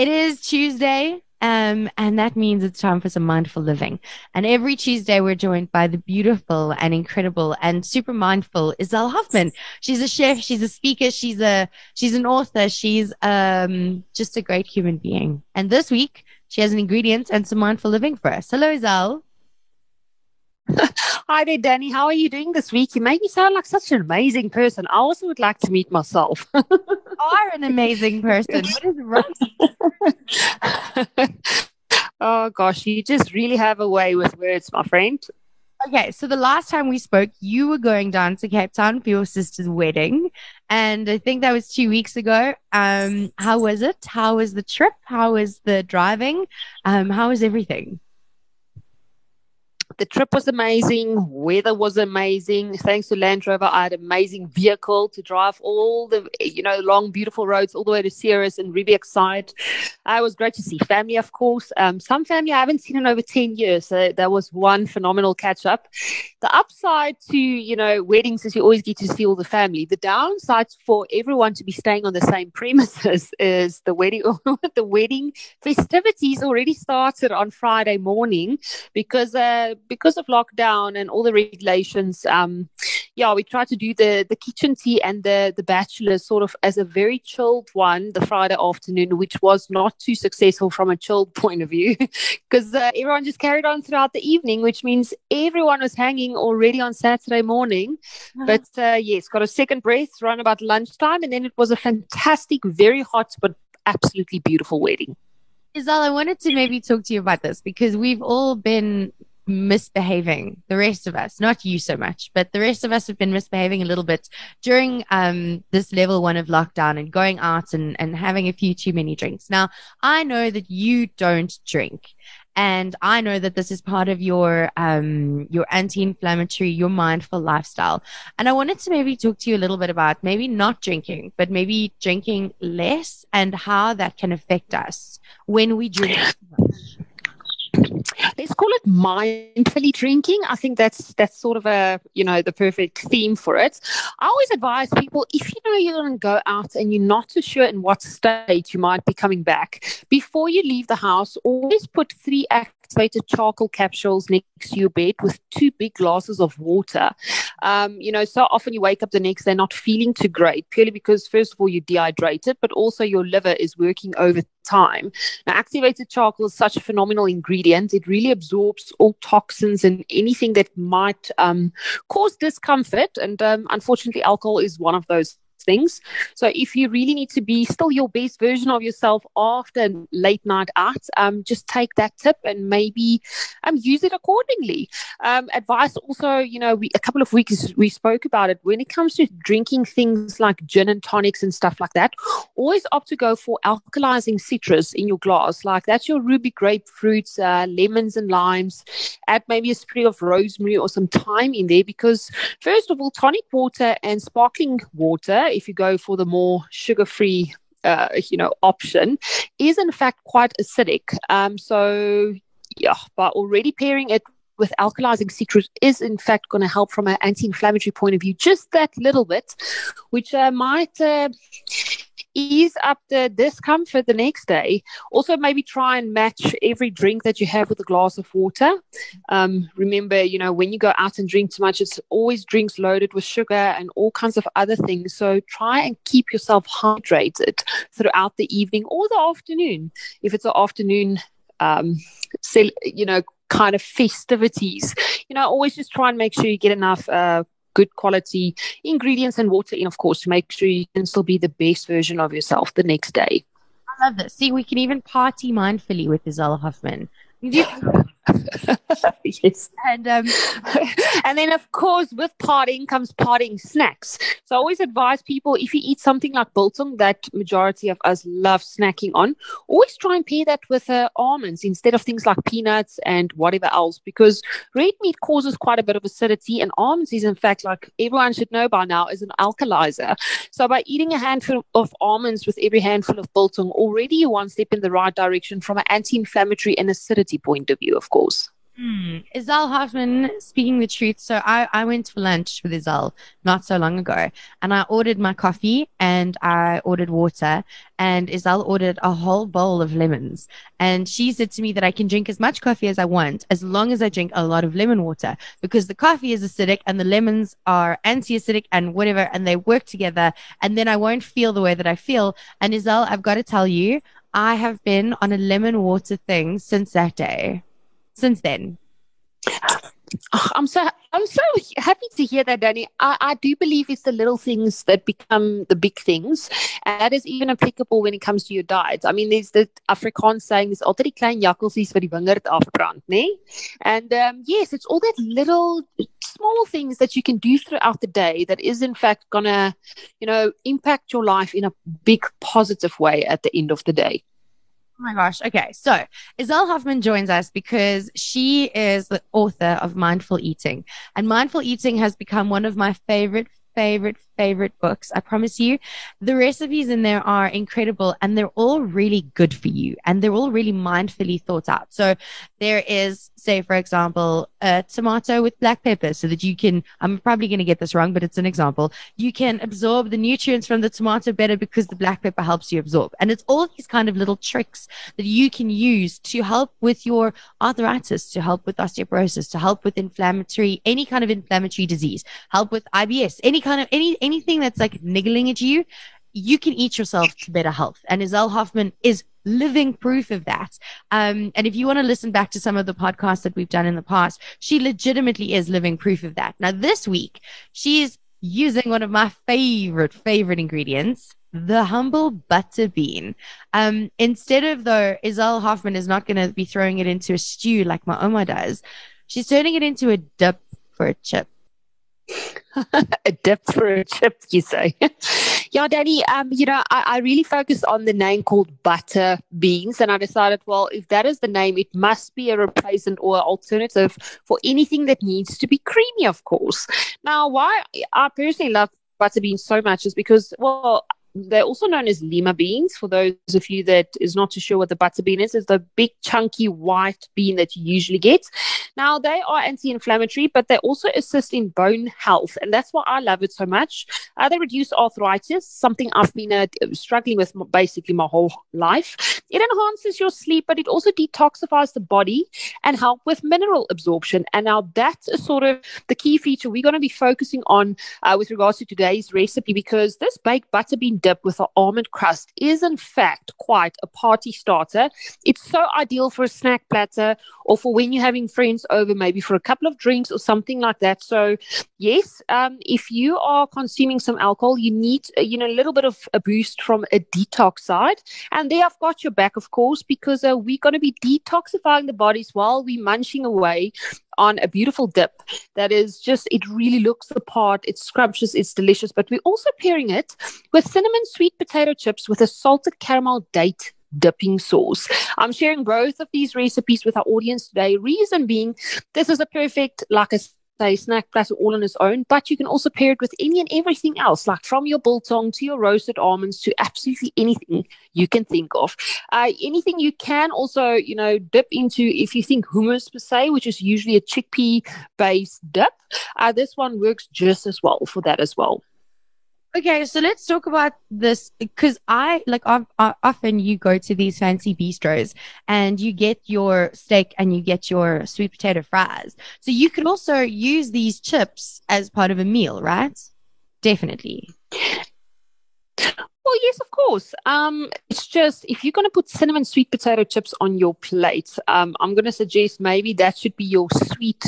It is Tuesday. Um, and that means it's time for some mindful living. And every Tuesday, we're joined by the beautiful and incredible and super mindful Izelle Hoffman. She's a chef. She's a speaker. She's a, she's an author. She's, um, just a great human being. And this week, she has an ingredient and some mindful living for us. Hello, Izelle. Hi there, Danny. How are you doing this week? You make me sound like such an amazing person. I also would like to meet myself. you are an amazing person. What is wrong? oh gosh, you just really have a way with words, my friend. Okay, so the last time we spoke, you were going down to Cape Town for your sister's wedding, and I think that was two weeks ago. Um, how was it? How was the trip? How was the driving? Um, how was everything? The trip was amazing. Weather was amazing. Thanks to Land Rover, I had an amazing vehicle to drive all the, you know, long, beautiful roads all the way to Ceres and Riebeeck side. Uh, it was great to see family, of course. Um, some family I haven't seen in over 10 years. So that was one phenomenal catch up. The upside to, you know, weddings is you always get to see all the family. The downside for everyone to be staying on the same premises is the wedding, the wedding festivities already started on Friday morning because, uh, because of lockdown and all the regulations, um, yeah, we tried to do the the kitchen tea and the the bachelors sort of as a very chilled one the Friday afternoon, which was not too successful from a chilled point of view, because uh, everyone just carried on throughout the evening, which means everyone was hanging already on Saturday morning. Uh-huh. But uh, yes, got a second breath around about lunchtime, and then it was a fantastic, very hot but absolutely beautiful wedding. Izelle, I wanted to maybe talk to you about this because we've all been misbehaving the rest of us. Not you so much but the rest of us have been misbehaving a little bit during um, this level one of lockdown and going out and, and having a few too many drinks. Now i know that you don't drink and I know that this is part of your um, your anti-inflammatory, your mindful lifestyle. And I wanted to maybe talk to you a little bit about maybe not drinking, but maybe drinking less and how that can affect us when we drink too much let's call it mindfully drinking. I think that's that's sort of a you know the perfect theme for it. I always advise people if you know you're going to go out and you're not too sure in what state you might be coming back before you leave the house, always put three activated charcoal capsules next to your bed with two big glasses of water. Um, you know, so often you wake up the next day not feeling too great, purely because first of all you're dehydrated, but also your liver is working over time. Now, activated charcoal is such a phenomenal ingredient. It really absorbs all toxins and anything that might um, cause discomfort. And um, unfortunately, alcohol is one of those things. So if you really need to be still your best version of yourself after late night out, um, just take that tip and maybe um, use it accordingly. Um, advice also, you know, we, a couple of weeks we spoke about it. When it comes to drinking things like gin and tonics and stuff like that, always opt to go for alkalizing citrus in your glass. Like that's your ruby grapefruits, uh, lemons and limes. Add maybe a spray of rosemary or some thyme in there because first of all, tonic water and sparkling water if you go for the more sugar free uh, you know option is in fact quite acidic. Um, so yeah by already pairing it with alkalizing citrus is in fact going to help from an anti-inflammatory point of view just that little bit which uh, might uh, ease up the discomfort the next day. Also, maybe try and match every drink that you have with a glass of water. Um, remember, you know, when you go out and drink too much, it's always drinks loaded with sugar and all kinds of other things. So try and keep yourself hydrated throughout the evening or the afternoon. If it's an afternoon, um, you know, kind of festivities, you know, always just try and make sure you get enough. Uh, good quality ingredients and water in, of course, to make sure you can still be the best version of yourself the next day. I love this. See, we can even party mindfully with Izelle Hoffman. yes. And um, and then of course with partying comes partying snacks. So I always advise people if you eat something like biltong that majority of us love snacking on, always try and pair that with uh, almonds instead of things like peanuts and whatever else because red meat causes quite a bit of acidity and almonds is in fact like everyone should know by now is an alkalizer. So by eating a handful of almonds with every handful of biltong, already you're one step in the right direction from an anti-inflammatory and acidity point of view, of course. Hmm. Izelle Hoffman speaking the truth. So I, I went for lunch with Izelle not so long ago and I ordered my coffee and I ordered water and Izelle ordered a whole bowl of lemons. And she said to me that I can drink as much coffee as I want as long as I drink a lot of lemon water because the coffee is acidic and the lemons are anti-acidic and whatever and they work together and then I won't feel the way that I feel. And Izelle, I've got to tell you, I have been on a lemon water thing since that day since then? Oh, I'm so I'm so happy to hear that, Danny. I, I do believe it's the little things that become the big things, and that is even applicable when it comes to your diet. I mean, there's the Afrikaans saying, "There's altyd die klein jakkalsies wat die wingerd afbrand," né? And um, yes, it's all that little small things that you can do throughout the day that is in fact gonna, you know, impact your life in a big positive way at the end of the day. Oh my gosh. Okay. So Izelle Hoffman joins us because she is the author of Mindful Eating. And Mindful Eating has become one of my favorite, favorite, favorite books. I promise you. The recipes in there are incredible and they're all really good for you and they're all really mindfully thought out. So there is, say, for example, a tomato with black pepper so that you can, I'm probably going to get this wrong, but it's an example. You can absorb the nutrients from the tomato better because the black pepper helps you absorb. And it's all these kind of little tricks that you can use to help with your arthritis, to help with osteoporosis, to help with inflammatory, any kind of inflammatory disease, help with IBS, any kind of, any, any anything that's like niggling at you, you can eat yourself to better health. And Izelle Hoffman is living proof of that. Um, and if you want to listen back to some of the podcasts that we've done in the past, she legitimately is living proof of that. Now, this week, she's using one of my favorite, favorite ingredients, the humble butter bean. Um, instead of though, Izelle Hoffman is not going to be throwing it into a stew like my Oma does. She's turning it into a dip for a chip. A dip for a chip, you say? yeah, Danny, um, you know, I, I really focused on the name called butter beans, and I decided, well, if that is the name, it must be a replacement or alternative for anything that needs to be creamy, of course. Now, why I personally love butter beans so much is because, well, they're also known as lima beans. For those of you that is not too sure what the butter bean is, it's the big chunky white bean that you usually get. Now they are anti-inflammatory, but they also assist in bone health, and that's why I love it so much. Uh, they reduce arthritis, something I've been uh, struggling with basically my whole life. It enhances your sleep, but it also detoxifies the body and help with mineral absorption. And now that's sort of the key feature we're going to be focusing on uh, with regards to today's recipe because this baked butter bean dip with an almond crust is, in fact, quite a party starter. It's so ideal for a snack platter or for when you're having friends over, maybe for a couple of drinks or something like that. So, yes, um, if you are consuming some alcohol, you need uh, you know a little bit of a boost from a detox side. And there, I've got your back, of course, because uh, we're going to be detoxifying the bodies while we're munching away on a beautiful dip that is just, it really looks the part. It's scrumptious, it's delicious, but we're also pairing it with cinnamon sweet potato chips with a salted caramel date dipping sauce. I'm sharing both of these recipes with our audience today. Reason being, this is a perfect, like a say snack platter all on its own, but you can also pair it with any and everything else, like from your biltong to your roasted almonds to absolutely anything you can think of. Uh, anything you can also, you know, dip into if you think hummus per se, which is usually a chickpea based dip. Uh, this one works just as well for that as well. Okay, so let's talk about this because I like I've, I, often you go to these fancy bistros and you get your steak and you get your sweet potato fries. So you could also use these chips as part of a meal, right? Definitely. Well, yes, of course. Um, it's just if you're going to put cinnamon sweet potato chips on your plate, um, I'm going to suggest maybe that should be your sweet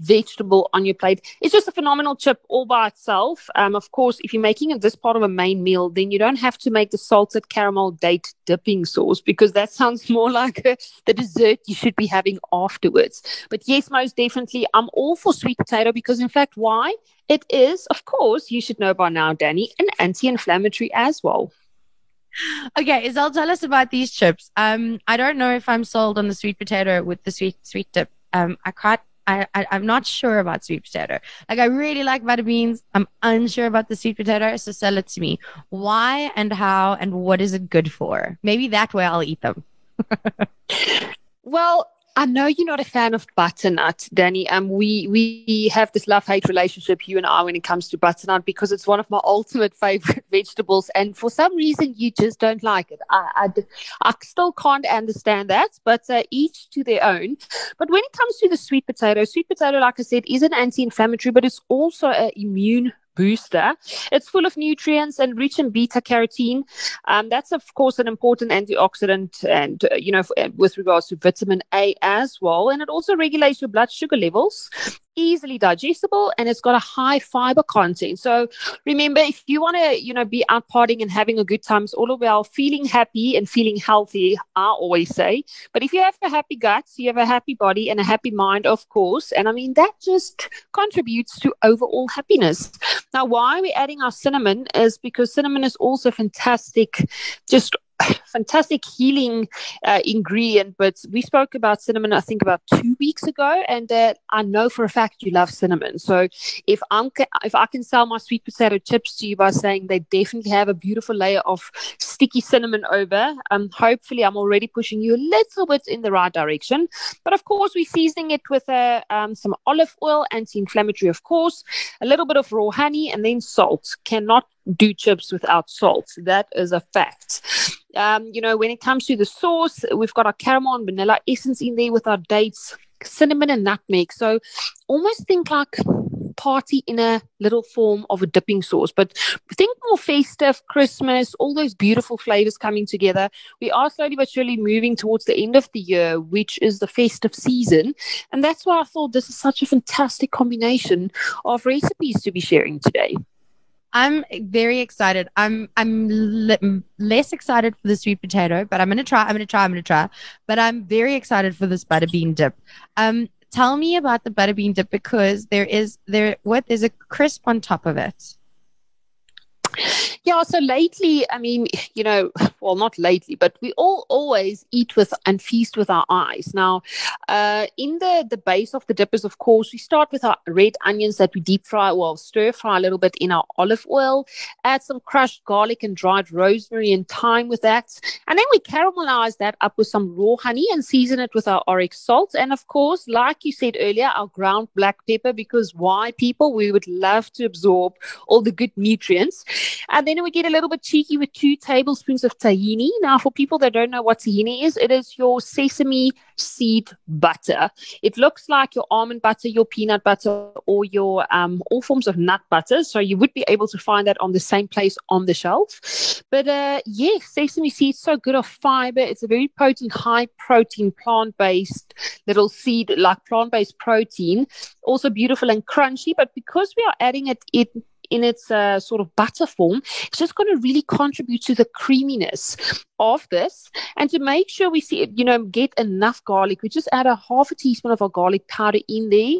vegetable on your plate. It's just a phenomenal chip all by itself. Um, of course, if you're making it this part of a main meal, then you don't have to make the salted caramel date dipping sauce because that sounds more like a, the dessert you should be having afterwards. But yes, most definitely, I'm all for sweet potato because, in fact, why? It is, of course, you should know by now, Danny, an anti inflammatory as well. Okay, Izelle, tell us about these chips. Um, I don't know if I'm sold on the sweet potato with the sweet sweet dip. Um, I can't. I, I am not sure about sweet potato. Like I really like butter beans. I'm unsure about the sweet potato. So sell it to me. Why and how and what is it good for? Maybe that way I'll eat them. well, I know you're not a fan of butternut, Danny. Um, we we have this love hate relationship, you and I, when it comes to butternut, because it's one of my ultimate favorite vegetables, and for some reason you just don't like it. I I, I still can't understand that, but uh, each to their own. But when it comes to the sweet potato, sweet potato, like I said, is an anti-inflammatory, but it's also an immune booster. It's full of nutrients and rich in beta carotene. Um, that's of course an important antioxidant, and uh, you know, uh, with regards to vitamin A as well. And it also regulates your blood sugar levels easily digestible and it's got a high fiber content. So remember, if you want to, you know, be out partying and having a good time, it's all about feeling happy and feeling healthy, I always say. But if you have a happy gut, you have a happy body and a happy mind, of course. And I mean, that just contributes to overall happiness. Now, why are we adding our cinnamon is because cinnamon is also fantastic, just fantastic healing uh, ingredient. But we spoke about cinnamon, I think, about two weeks ago, and uh, I know for a fact you love cinnamon. So if I'm if I can sell my sweet potato chips to you by saying they definitely have a beautiful layer of sticky cinnamon over, um, hopefully I'm already pushing you a little bit in the right direction. But of course, we're seasoning it with uh, um, some olive oil, anti-inflammatory, of course, a little bit of raw honey, and then salt. Cannot do chips without salt. That is a fact. Um, you know, when it comes to the sauce, we've got our caramel and vanilla essence in there with our dates, cinnamon and nutmeg. So almost think like party in a little form of a dipping sauce. But think more festive, Christmas, all those beautiful flavors coming together. We are slowly but surely moving towards the end of the year, which is the festive season. And that's why I thought this is such a fantastic combination of recipes to be sharing today. I'm very excited. I'm I'm l- less excited for the sweet potato, but I'm gonna try. I'm gonna try. I'm gonna try. But I'm very excited for this butter bean dip. Um, tell me about the butter bean dip because there is there what there's a crisp on top of it. Yeah, so lately, I mean, you know, well, not lately, but we all always eat with and feast with our eyes. Now, uh, in the the base of the dippers, of course, we start with our red onions that we deep fry, well, stir fry a little bit in our olive oil. Add some crushed garlic and dried rosemary and thyme with that, and then we caramelize that up with some raw honey and season it with our oryx salt, and of course, like you said earlier, our ground black pepper. Because why, people? We would love to absorb all the good nutrients, and then then we get a little bit cheeky with two tablespoons of tahini. Now, for people that don't know what tahini is, it is your sesame seed butter. It looks like your almond butter, your peanut butter, or your um, all forms of nut butter. So you would be able to find that on the same place on the shelf. But uh, yes, sesame seed so good of fiber. It's a very potent, high protein, plant based little seed, like plant based protein. Also beautiful and crunchy. But because we are adding it, it in its uh, sort of butter form, it's just going to really contribute to the creaminess of this. And to make sure we see, you know, get enough garlic, we just add a half a teaspoon of our garlic powder in there.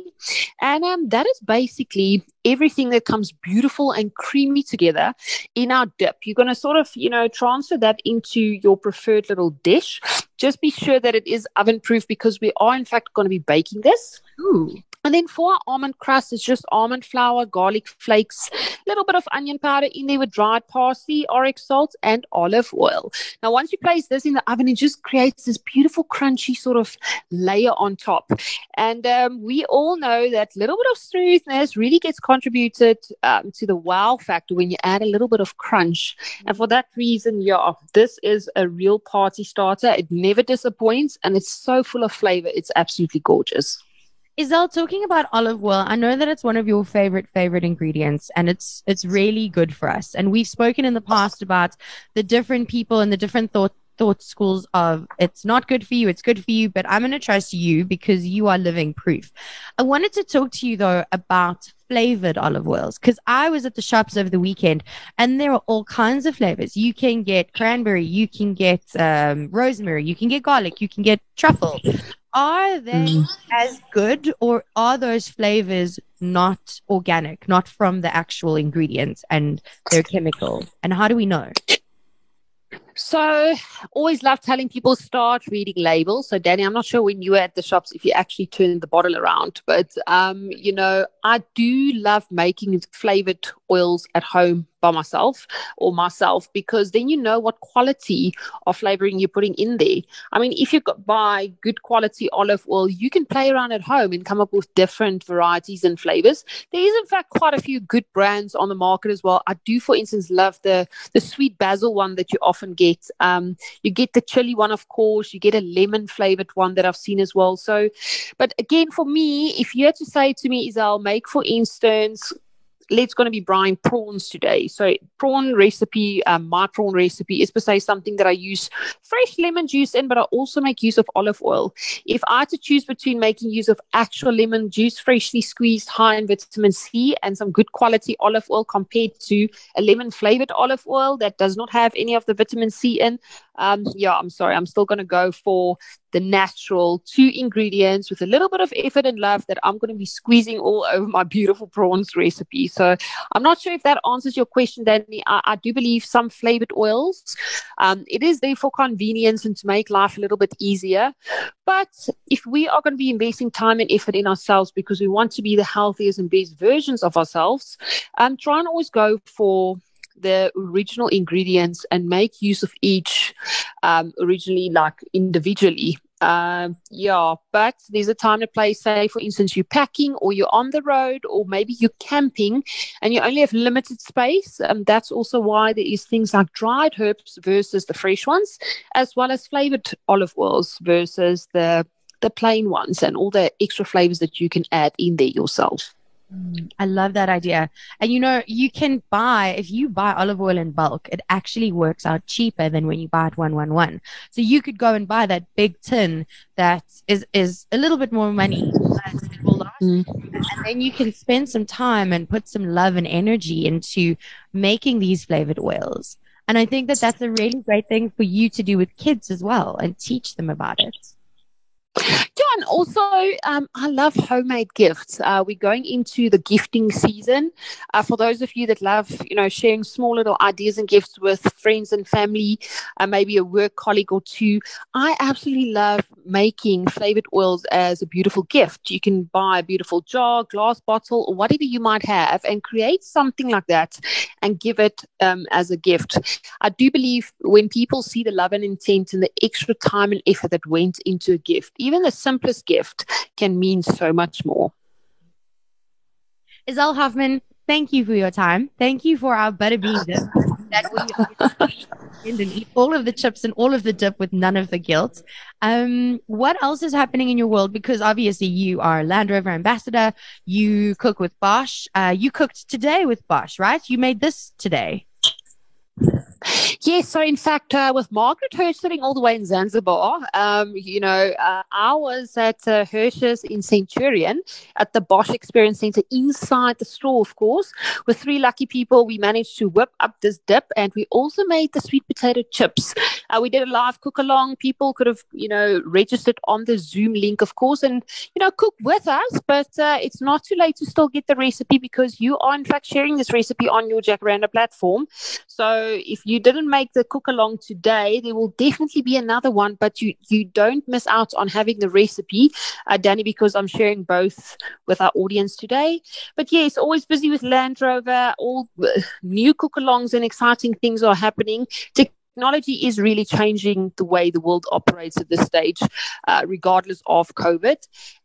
And um, that is basically everything that comes beautiful and creamy together in our dip. You're going to sort of, you know, transfer that into your preferred little dish. Just be sure that it is oven proof because we are, in fact, going to be baking this. Ooh. And then for almond crust, it's just almond flour, garlic flakes, a little bit of onion powder in there with dried parsley, oryx salt, and olive oil. Now, once you place this in the oven, it just creates this beautiful, crunchy sort of layer on top. And um, we all know that little bit of smoothness really gets contributed um, to the wow factor when you add a little bit of crunch. And for that reason, yeah, this is a real party starter. It never disappoints, and it's so full of flavor. It's absolutely gorgeous. Izelle, talking about olive oil, I know that it's one of your favorite favorite ingredients, and it's it's really good for us. And we've spoken in the past about the different people and the different thought thought schools of it's not good for you, it's good for you, but I'm going to trust you because you are living proof. I wanted to talk to you though about flavored olive oils because I was at the shops over the weekend and there are all kinds of flavors. You can get cranberry, you can get um, rosemary, you can get garlic, you can get truffle are they mm. as good or are those flavors not organic, not from the actual ingredients and they're chemical? And how do we know? So, always love telling people start reading labels. So, Danny, I'm not sure when you were at the shops if you actually turned the bottle around, but um, you know, I do love making flavored oils at home by myself or myself because then you know what quality of flavoring you're putting in there. I mean, if you buy good quality olive oil, you can play around at home and come up with different varieties and flavors. There is, in fact, quite a few good brands on the market as well. I do, for instance, love the the sweet basil one that you often get. Um, you get the chili one, of course. You get a lemon flavored one that I've seen as well. So, but again, for me, if you had to say to me, is I'll make, for instance, let's going to be brine prawns today. So prawn recipe, um, my prawn recipe is per se something that I use fresh lemon juice in, but I also make use of olive oil. If I had to choose between making use of actual lemon juice, freshly squeezed, high in vitamin C, and some good quality olive oil compared to a lemon flavored olive oil that does not have any of the vitamin C in, um, yeah, I'm sorry, I'm still going to go for the natural two ingredients with a little bit of effort and love that I'm going to be squeezing all over my beautiful prawns recipe. So I'm not sure if that answers your question, Danny. I, I do believe some flavored oils. Um, it is there for convenience and to make life a little bit easier. But if we are going to be investing time and effort in ourselves because we want to be the healthiest and best versions of ourselves, um, try and always go for the original ingredients and make use of each um, originally like individually uh, yeah, but there's a time to place. Say, for instance, you're packing or you're on the road or maybe you're camping and you only have limited space. And um, that's also why there is things like dried herbs versus the fresh ones, as well as flavored olive oils versus the the plain ones and all the extra flavors that you can add in there yourself. I love that idea. And you know, you can buy, if you buy olive oil in bulk, it actually works out cheaper than when you buy it one, one, one. So you could go and buy that big tin that is, is a little bit more money. Mm. And then you can spend some time and put some love and energy into making these flavored oils. And I think that that's a really great thing for you to do with kids as well and teach them about it. And also um, I love homemade gifts. Uh, we're going into the gifting season. Uh, for those of you that love, you know, sharing small little ideas and gifts with friends and family, uh, maybe a work colleague or two, I absolutely love making flavored oils as a beautiful gift. You can buy a beautiful jar, glass bottle, or whatever you might have, and create something like that and give it um, as a gift. I do believe when people see the love and intent and the extra time and effort that went into a gift even the simplest gift can mean so much more. Izelle Hoffman, thank you for your time. Thank you for our butterbean dip that we eat all of the chips and all of the dip with none of the guilt. Um, what else is happening in your world? Because obviously you are Land Rover ambassador. You cook with Bosch. Uh, you cooked today with Bosch, right? You made this today. Yes, so in fact, uh, with Margaret Hirsch sitting all the way in Zanzibar, um, you know, uh, I was at uh, Hirsch's in Centurion at the Bosch Experience Center inside the store, of course. With three lucky people, we managed to whip up this dip and we also made the sweet potato chips. Uh, we did a live cook along. People could have, you know, registered on the Zoom link, of course, and, you know, cook with us. But uh, it's not too late to still get the recipe because you are, in fact, sharing this recipe on your Jacaranda platform. So if you didn't make the cook along today, there will definitely be another one, but you, you don't miss out on having the recipe, uh, Danny, because I'm sharing both with our audience today. But yes, always busy with Land Rover, all new cook alongs and exciting things are happening. Technology is really changing the way the world operates at this stage, uh, regardless of COVID.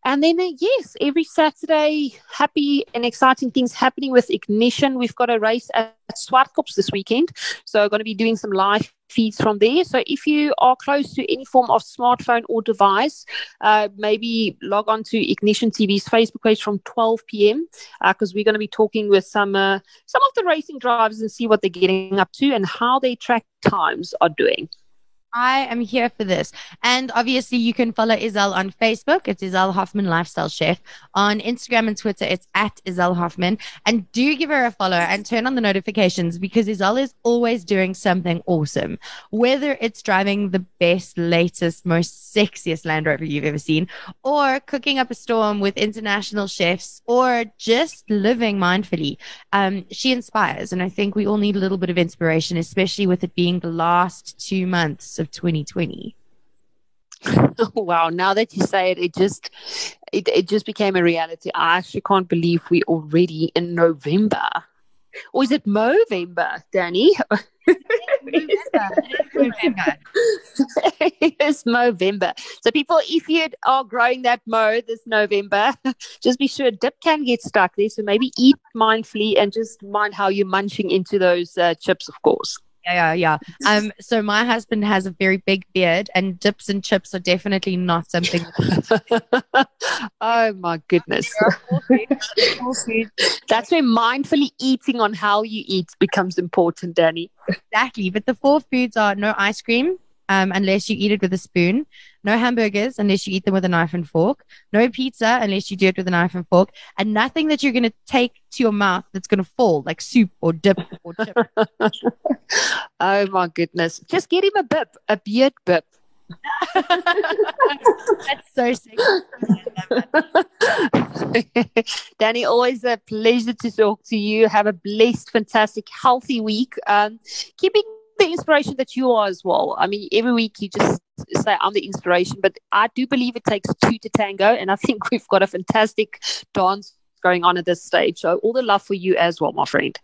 And then, uh, yes, every Saturday, happy and exciting things happening with Ignition. We've got a race at Swartkops this weekend. So, I'm going to be doing some live feeds from there. So, if you are close to any form of smartphone or device, uh, maybe log on to Ignition TV's Facebook page from 12 p.m. because uh, we're going to be talking with some uh, some of the racing drivers and see what they're getting up to and how their track times are doing. I am here for this. And obviously, you can follow Izelle on Facebook. It's Izelle Hoffman Lifestyle Chef. On Instagram and Twitter, it's at Izelle Hoffman. And do give her a follow and turn on the notifications because Izelle is always doing something awesome. Whether it's driving the best, latest, most sexiest Land Rover you've ever seen, or cooking up a storm with international chefs, or just living mindfully, um, she inspires. And I think we all need a little bit of inspiration, especially with it being the last two months of 2020. wow now that you say it it just it, it just became a reality i actually can't believe we're already in november or is it movember danny it's Movember. So people, if you are growing that mo this November, just be sure dip can get stuck there. So maybe eat mindfully and just mind how you're munching into those uh, chips, of course. Yeah, yeah, yeah. Um, so my husband has a very big beard, and dips and chips are definitely not something. oh my goodness! That's where mindfully eating on how you eat becomes important, Danny. Exactly, but the four foods are no ice cream, um, unless you eat it with a spoon. No hamburgers unless you eat them with a knife and fork. No pizza unless you do it with a knife and fork. And nothing that you're going to take to your mouth that's going to fall, like soup or dip or chip. oh my goodness. Just get him a bip, a beard bip. That's so sick. Danny, always a pleasure to talk to you. Have a blessed, fantastic, healthy week. Um, keeping inspiration that you are as well. I mean, every week you just say I'm the inspiration, but I do believe it takes two to tango, and I think we've got a fantastic dance going on at this stage. So all the love for you as well, my friend.